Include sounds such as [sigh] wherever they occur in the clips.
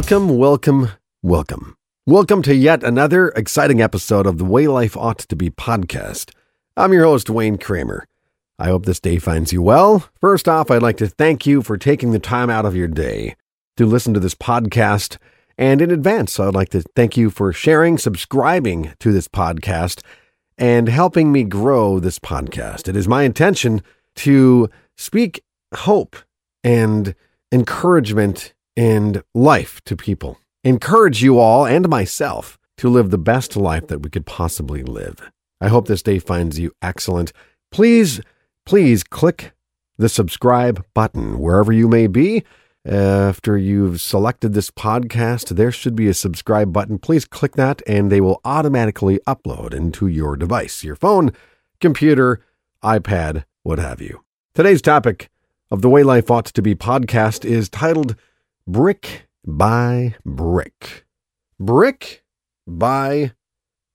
Welcome, welcome, welcome. Welcome to yet another exciting episode of the Way Life Ought to Be podcast. I'm your host, Wayne Kramer. I hope this day finds you well. First off, I'd like to thank you for taking the time out of your day to listen to this podcast. And in advance, I'd like to thank you for sharing, subscribing to this podcast, and helping me grow this podcast. It is my intention to speak hope and encouragement and life to people. Encourage you all and myself to live the best life that we could possibly live. I hope this day finds you excellent. Please, please click the subscribe button wherever you may be. After you've selected this podcast, there should be a subscribe button. Please click that and they will automatically upload into your device, your phone, computer, iPad, what have you. Today's topic of the Way Life Ought to Be podcast is titled Brick by Brick. Brick by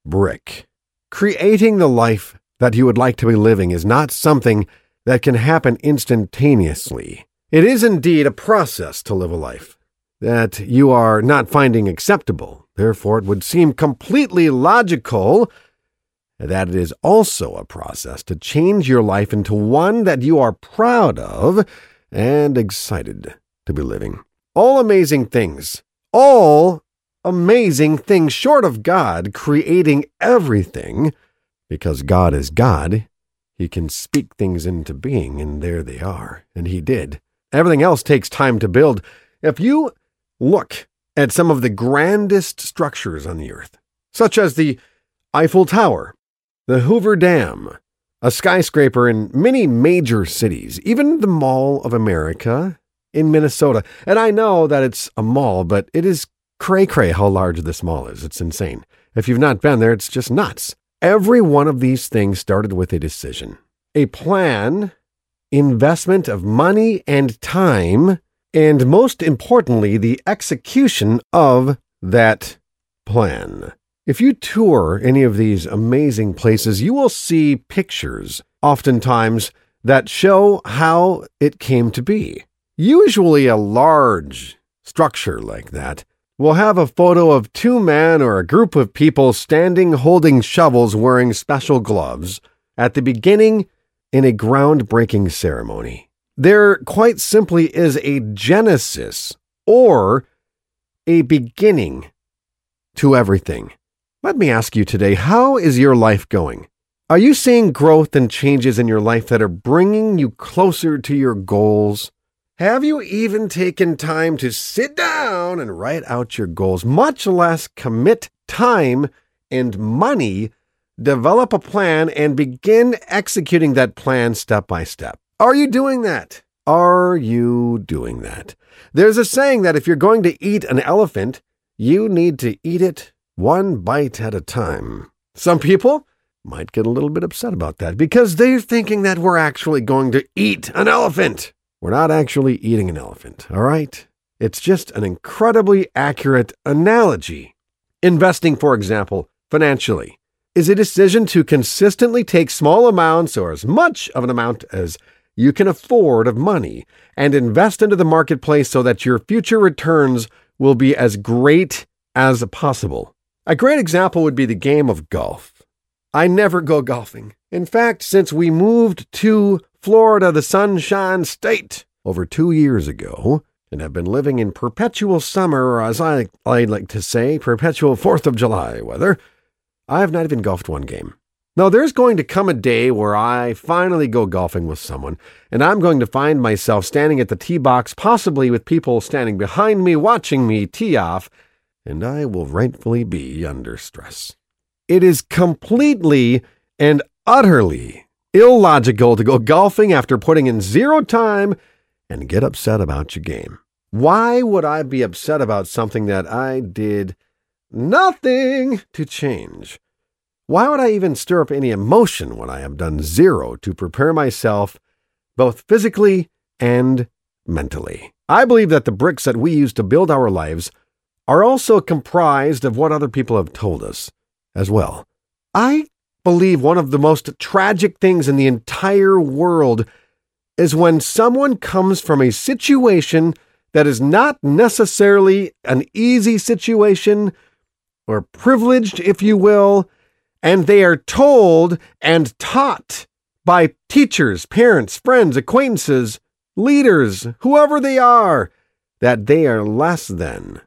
Brick. Creating the life that you would like to be living is not something that can happen instantaneously. It is indeed a process to live a life that you are not finding acceptable. Therefore, it would seem completely logical that it is also a process to change your life into one that you are proud of and excited to be living. All amazing things, all amazing things, short of God creating everything, because God is God, He can speak things into being, and there they are. And He did. Everything else takes time to build. If you look at some of the grandest structures on the earth, such as the Eiffel Tower, the Hoover Dam, a skyscraper in many major cities, even the Mall of America in Minnesota. And I know that it's a mall, but it is cray cray how large this mall is. It's insane. If you've not been there, it's just nuts. Every one of these things started with a decision, a plan, investment of money and time, and most importantly, the execution of that plan. If you tour any of these amazing places, you will see pictures, oftentimes, that show how it came to be. Usually, a large structure like that will have a photo of two men or a group of people standing holding shovels wearing special gloves at the beginning in a groundbreaking ceremony. There quite simply is a genesis or a beginning to everything. Let me ask you today how is your life going? Are you seeing growth and changes in your life that are bringing you closer to your goals? Have you even taken time to sit down and write out your goals, much less commit time and money, develop a plan, and begin executing that plan step by step? Are you doing that? Are you doing that? There's a saying that if you're going to eat an elephant, you need to eat it one bite at a time. Some people might get a little bit upset about that because they're thinking that we're actually going to eat an elephant. We're not actually eating an elephant, all right? It's just an incredibly accurate analogy. Investing, for example, financially, is a decision to consistently take small amounts or as much of an amount as you can afford of money and invest into the marketplace so that your future returns will be as great as possible. A great example would be the game of golf. I never go golfing. In fact, since we moved to Florida, the Sunshine State, over two years ago, and have been living in perpetual summer, or as I, I like to say, perpetual 4th of July weather, I have not even golfed one game. Now, there's going to come a day where I finally go golfing with someone, and I'm going to find myself standing at the tee box, possibly with people standing behind me watching me tee off, and I will rightfully be under stress. It is completely and utterly illogical to go golfing after putting in zero time and get upset about your game. Why would I be upset about something that I did nothing to change? Why would I even stir up any emotion when I have done zero to prepare myself both physically and mentally? I believe that the bricks that we use to build our lives are also comprised of what other people have told us as well. I believe one of the most tragic things in the entire world is when someone comes from a situation that is not necessarily an easy situation or privileged, if you will, and they are told and taught by teachers, parents, friends, acquaintances, leaders, whoever they are, that they are less than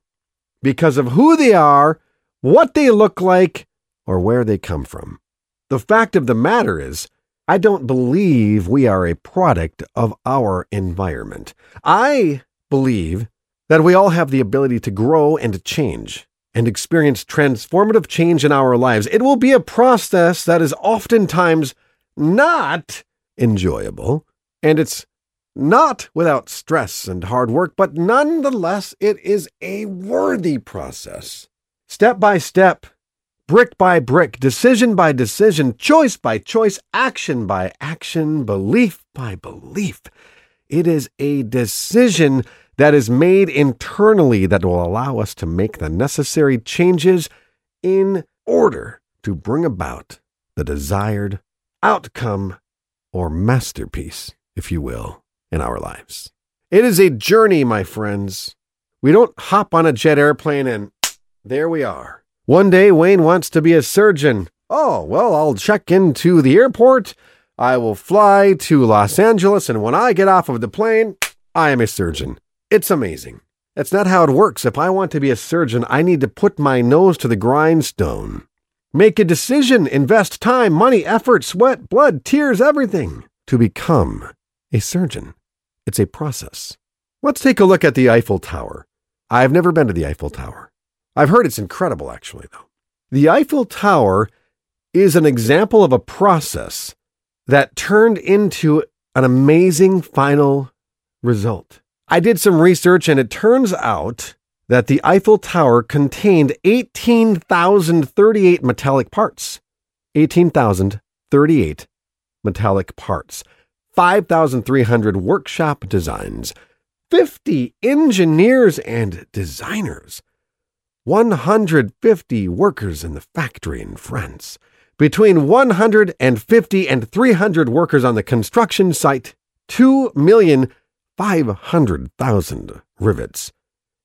because of who they are, what they look like, or where they come from. The fact of the matter is, I don't believe we are a product of our environment. I believe that we all have the ability to grow and change and experience transformative change in our lives. It will be a process that is oftentimes not enjoyable, and it's not without stress and hard work, but nonetheless, it is a worthy process. Step by step, brick by brick, decision by decision, choice by choice, action by action, belief by belief. It is a decision that is made internally that will allow us to make the necessary changes in order to bring about the desired outcome or masterpiece, if you will in our lives. It is a journey, my friends. We don't hop on a jet airplane and [tsk] there we are. One day, Wayne wants to be a surgeon. Oh, well, I'll check into the airport. I will fly to Los Angeles, and when I get off of the plane, I am a surgeon. It's amazing. That's not how it works. If I want to be a surgeon, I need to put my nose to the grindstone. Make a decision, invest time, money, effort, sweat, blood, tears, everything to become a surgeon. It's a process. Let's take a look at the Eiffel Tower. I've never been to the Eiffel Tower. I've heard it's incredible, actually, though. The Eiffel Tower is an example of a process that turned into an amazing final result. I did some research, and it turns out that the Eiffel Tower contained 18,038 metallic parts. 18,038 metallic parts. 5,300 workshop designs, 50 engineers and designers, 150 workers in the factory in France, between 150 and 300 workers on the construction site, 2,500,000 rivets,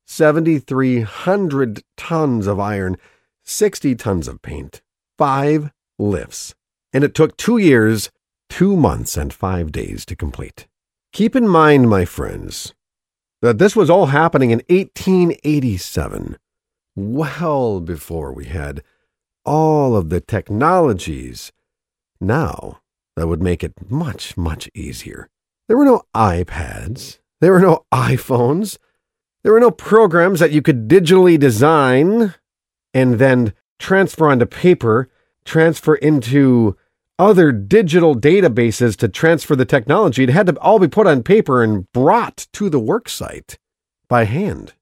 7,300 tons of iron, 60 tons of paint, five lifts. And it took two years two months and five days to complete. Keep in mind, my friends, that this was all happening in 1887, well before we had all of the technologies now that would make it much, much easier. There were no iPads, there were no iPhones, there were no programs that you could digitally design and then transfer onto paper, transfer into other digital databases to transfer the technology. It had to all be put on paper and brought to the worksite by hand.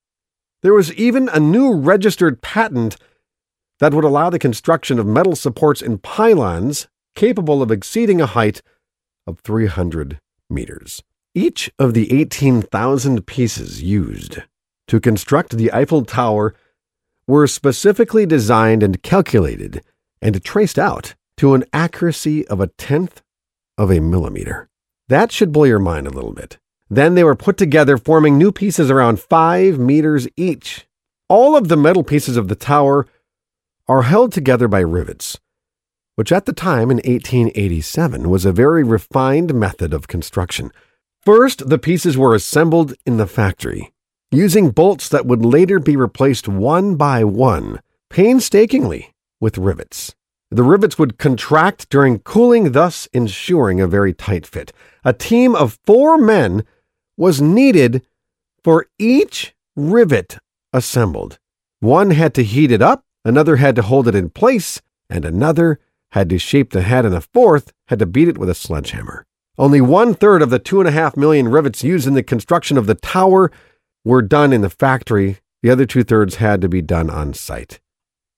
There was even a new registered patent that would allow the construction of metal supports in pylons capable of exceeding a height of 300 meters. Each of the 18,000 pieces used to construct the Eiffel Tower were specifically designed and calculated and traced out to an accuracy of a tenth of a millimeter. That should blow your mind a little bit. Then they were put together, forming new pieces around five meters each. All of the metal pieces of the tower are held together by rivets, which at the time in 1887 was a very refined method of construction. First, the pieces were assembled in the factory, using bolts that would later be replaced one by one, painstakingly, with rivets. The rivets would contract during cooling, thus ensuring a very tight fit. A team of four men was needed for each rivet assembled. One had to heat it up, another had to hold it in place, and another had to shape the head, and a fourth had to beat it with a sledgehammer. Only one third of the two and a half million rivets used in the construction of the tower were done in the factory. The other two thirds had to be done on site.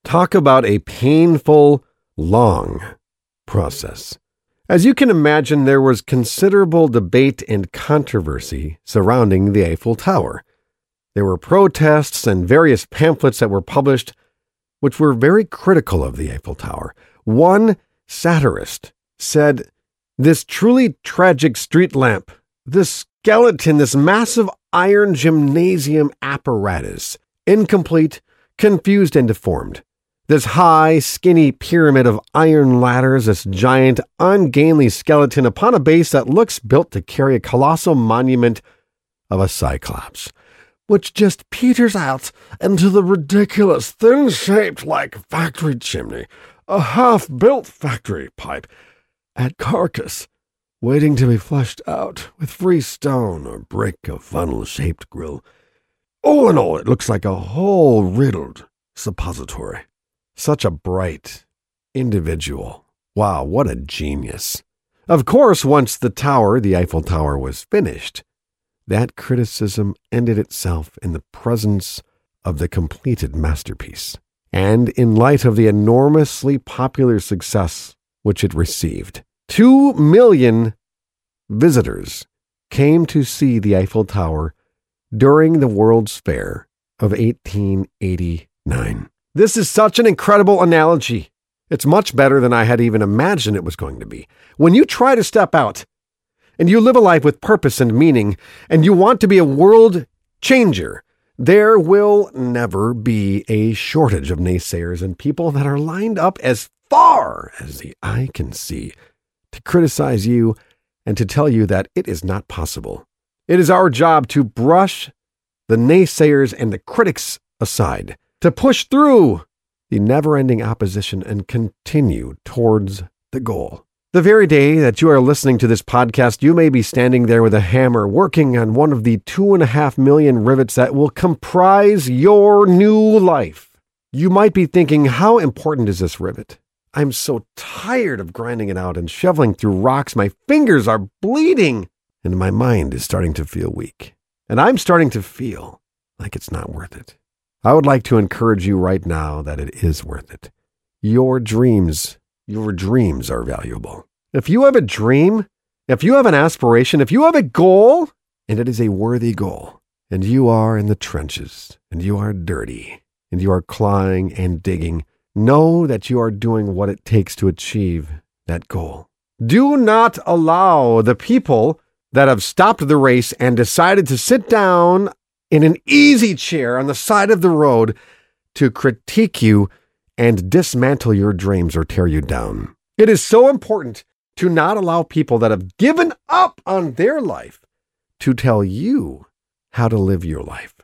Talk about a painful long process. As you can imagine, there was considerable debate and controversy surrounding the Eiffel Tower. There were protests and various pamphlets that were published, which were very critical of the Eiffel Tower. One satirist said, This truly tragic street lamp, this skeleton, this massive iron gymnasium apparatus, incomplete, confused, and deformed. This high, skinny pyramid of iron ladders, this giant, ungainly skeleton upon a base that looks built to carry a colossal monument of a cyclops, which just peters out into the ridiculous thing shaped like factory chimney, a half built factory pipe at Carcass, waiting to be flushed out with free stone or brick of funnel shaped grill. All in all, it looks like a hole riddled suppository. Such a bright individual. Wow, what a genius. Of course, once the tower, the Eiffel Tower, was finished, that criticism ended itself in the presence of the completed masterpiece, and in light of the enormously popular success which it received. Two million visitors came to see the Eiffel Tower during the World's Fair of 1889. This is such an incredible analogy. It's much better than I had even imagined it was going to be. When you try to step out and you live a life with purpose and meaning, and you want to be a world changer, there will never be a shortage of naysayers and people that are lined up as far as the eye can see to criticize you and to tell you that it is not possible. It is our job to brush the naysayers and the critics aside to push through the never ending opposition and continue towards the goal. The very day that you are listening to this podcast, you may be standing there with a hammer working on one of the two and a half million rivets that will comprise your new life. You might be thinking, how important is this rivet? I'm so tired of grinding it out and shoveling through rocks. My fingers are bleeding and my mind is starting to feel weak. And I'm starting to feel like it's not worth it. I would like to encourage you right now that it is worth it. Your dreams, your dreams are valuable. If you have a dream, if you have an aspiration, if you have a goal, and it is a worthy goal, and you are in the trenches, and you are dirty, and you are clawing and digging, know that you are doing what it takes to achieve that goal. Do not allow the people that have stopped the race and decided to sit down in an easy chair on the side of the road to critique you and dismantle your dreams or tear you down. It is so important to not allow people that have given up on their life to tell you how to live your life.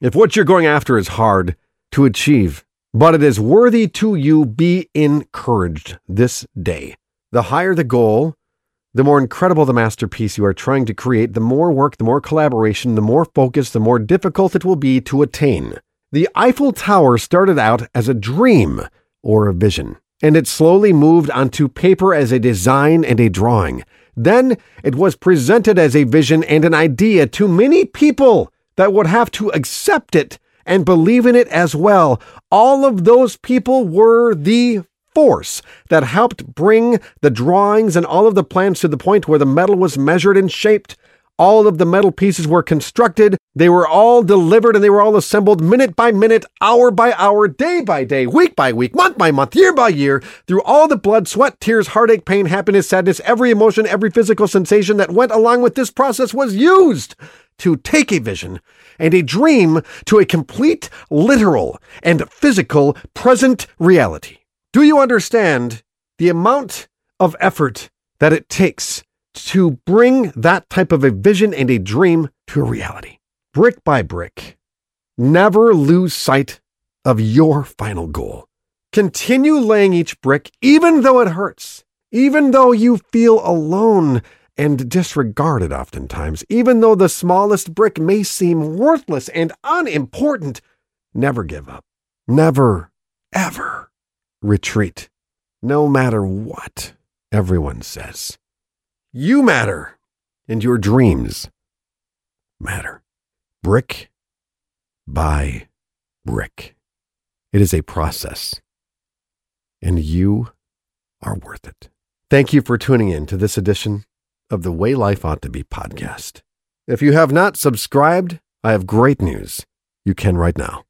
If what you're going after is hard to achieve, but it is worthy to you, be encouraged this day. The higher the goal, the more incredible the masterpiece you are trying to create, the more work, the more collaboration, the more focus, the more difficult it will be to attain. The Eiffel Tower started out as a dream or a vision, and it slowly moved onto paper as a design and a drawing. Then it was presented as a vision and an idea to many people that would have to accept it and believe in it as well. All of those people were the force that helped bring the drawings and all of the plans to the point where the metal was measured and shaped. All of the metal pieces were constructed. They were all delivered and they were all assembled minute by minute, hour by hour, day by day, week by week, month by month, year by year, through all the blood, sweat, tears, heartache, pain, happiness, sadness, every emotion, every physical sensation that went along with this process was used to take a vision and a dream to a complete, literal, and physical present reality. Do you understand the amount of effort that it takes to bring that type of a vision and a dream to a reality? Brick by brick. Never lose sight of your final goal. Continue laying each brick, even though it hurts, even though you feel alone and disregarded oftentimes, even though the smallest brick may seem worthless and unimportant. Never give up. Never, ever retreat, no matter what everyone says. You matter, and your dreams matter. Brick by brick. It is a process, and you are worth it. Thank you for tuning in to this edition of the Way Life Ought to Be podcast. If you have not subscribed, I have great news. You can right now.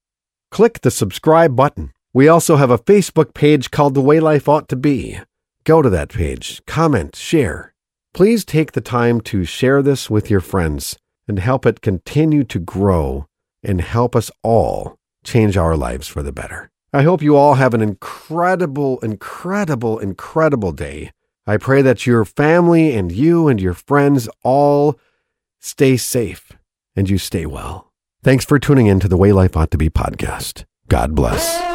Click the subscribe button we also have a Facebook page called The Way Life Ought to Be. Go to that page, comment, share. Please take the time to share this with your friends and help it continue to grow and help us all change our lives for the better. I hope you all have an incredible, incredible, incredible day. I pray that your family and you and your friends all stay safe and you stay well. Thanks for tuning in to the Way Life Ought to Be podcast. God bless.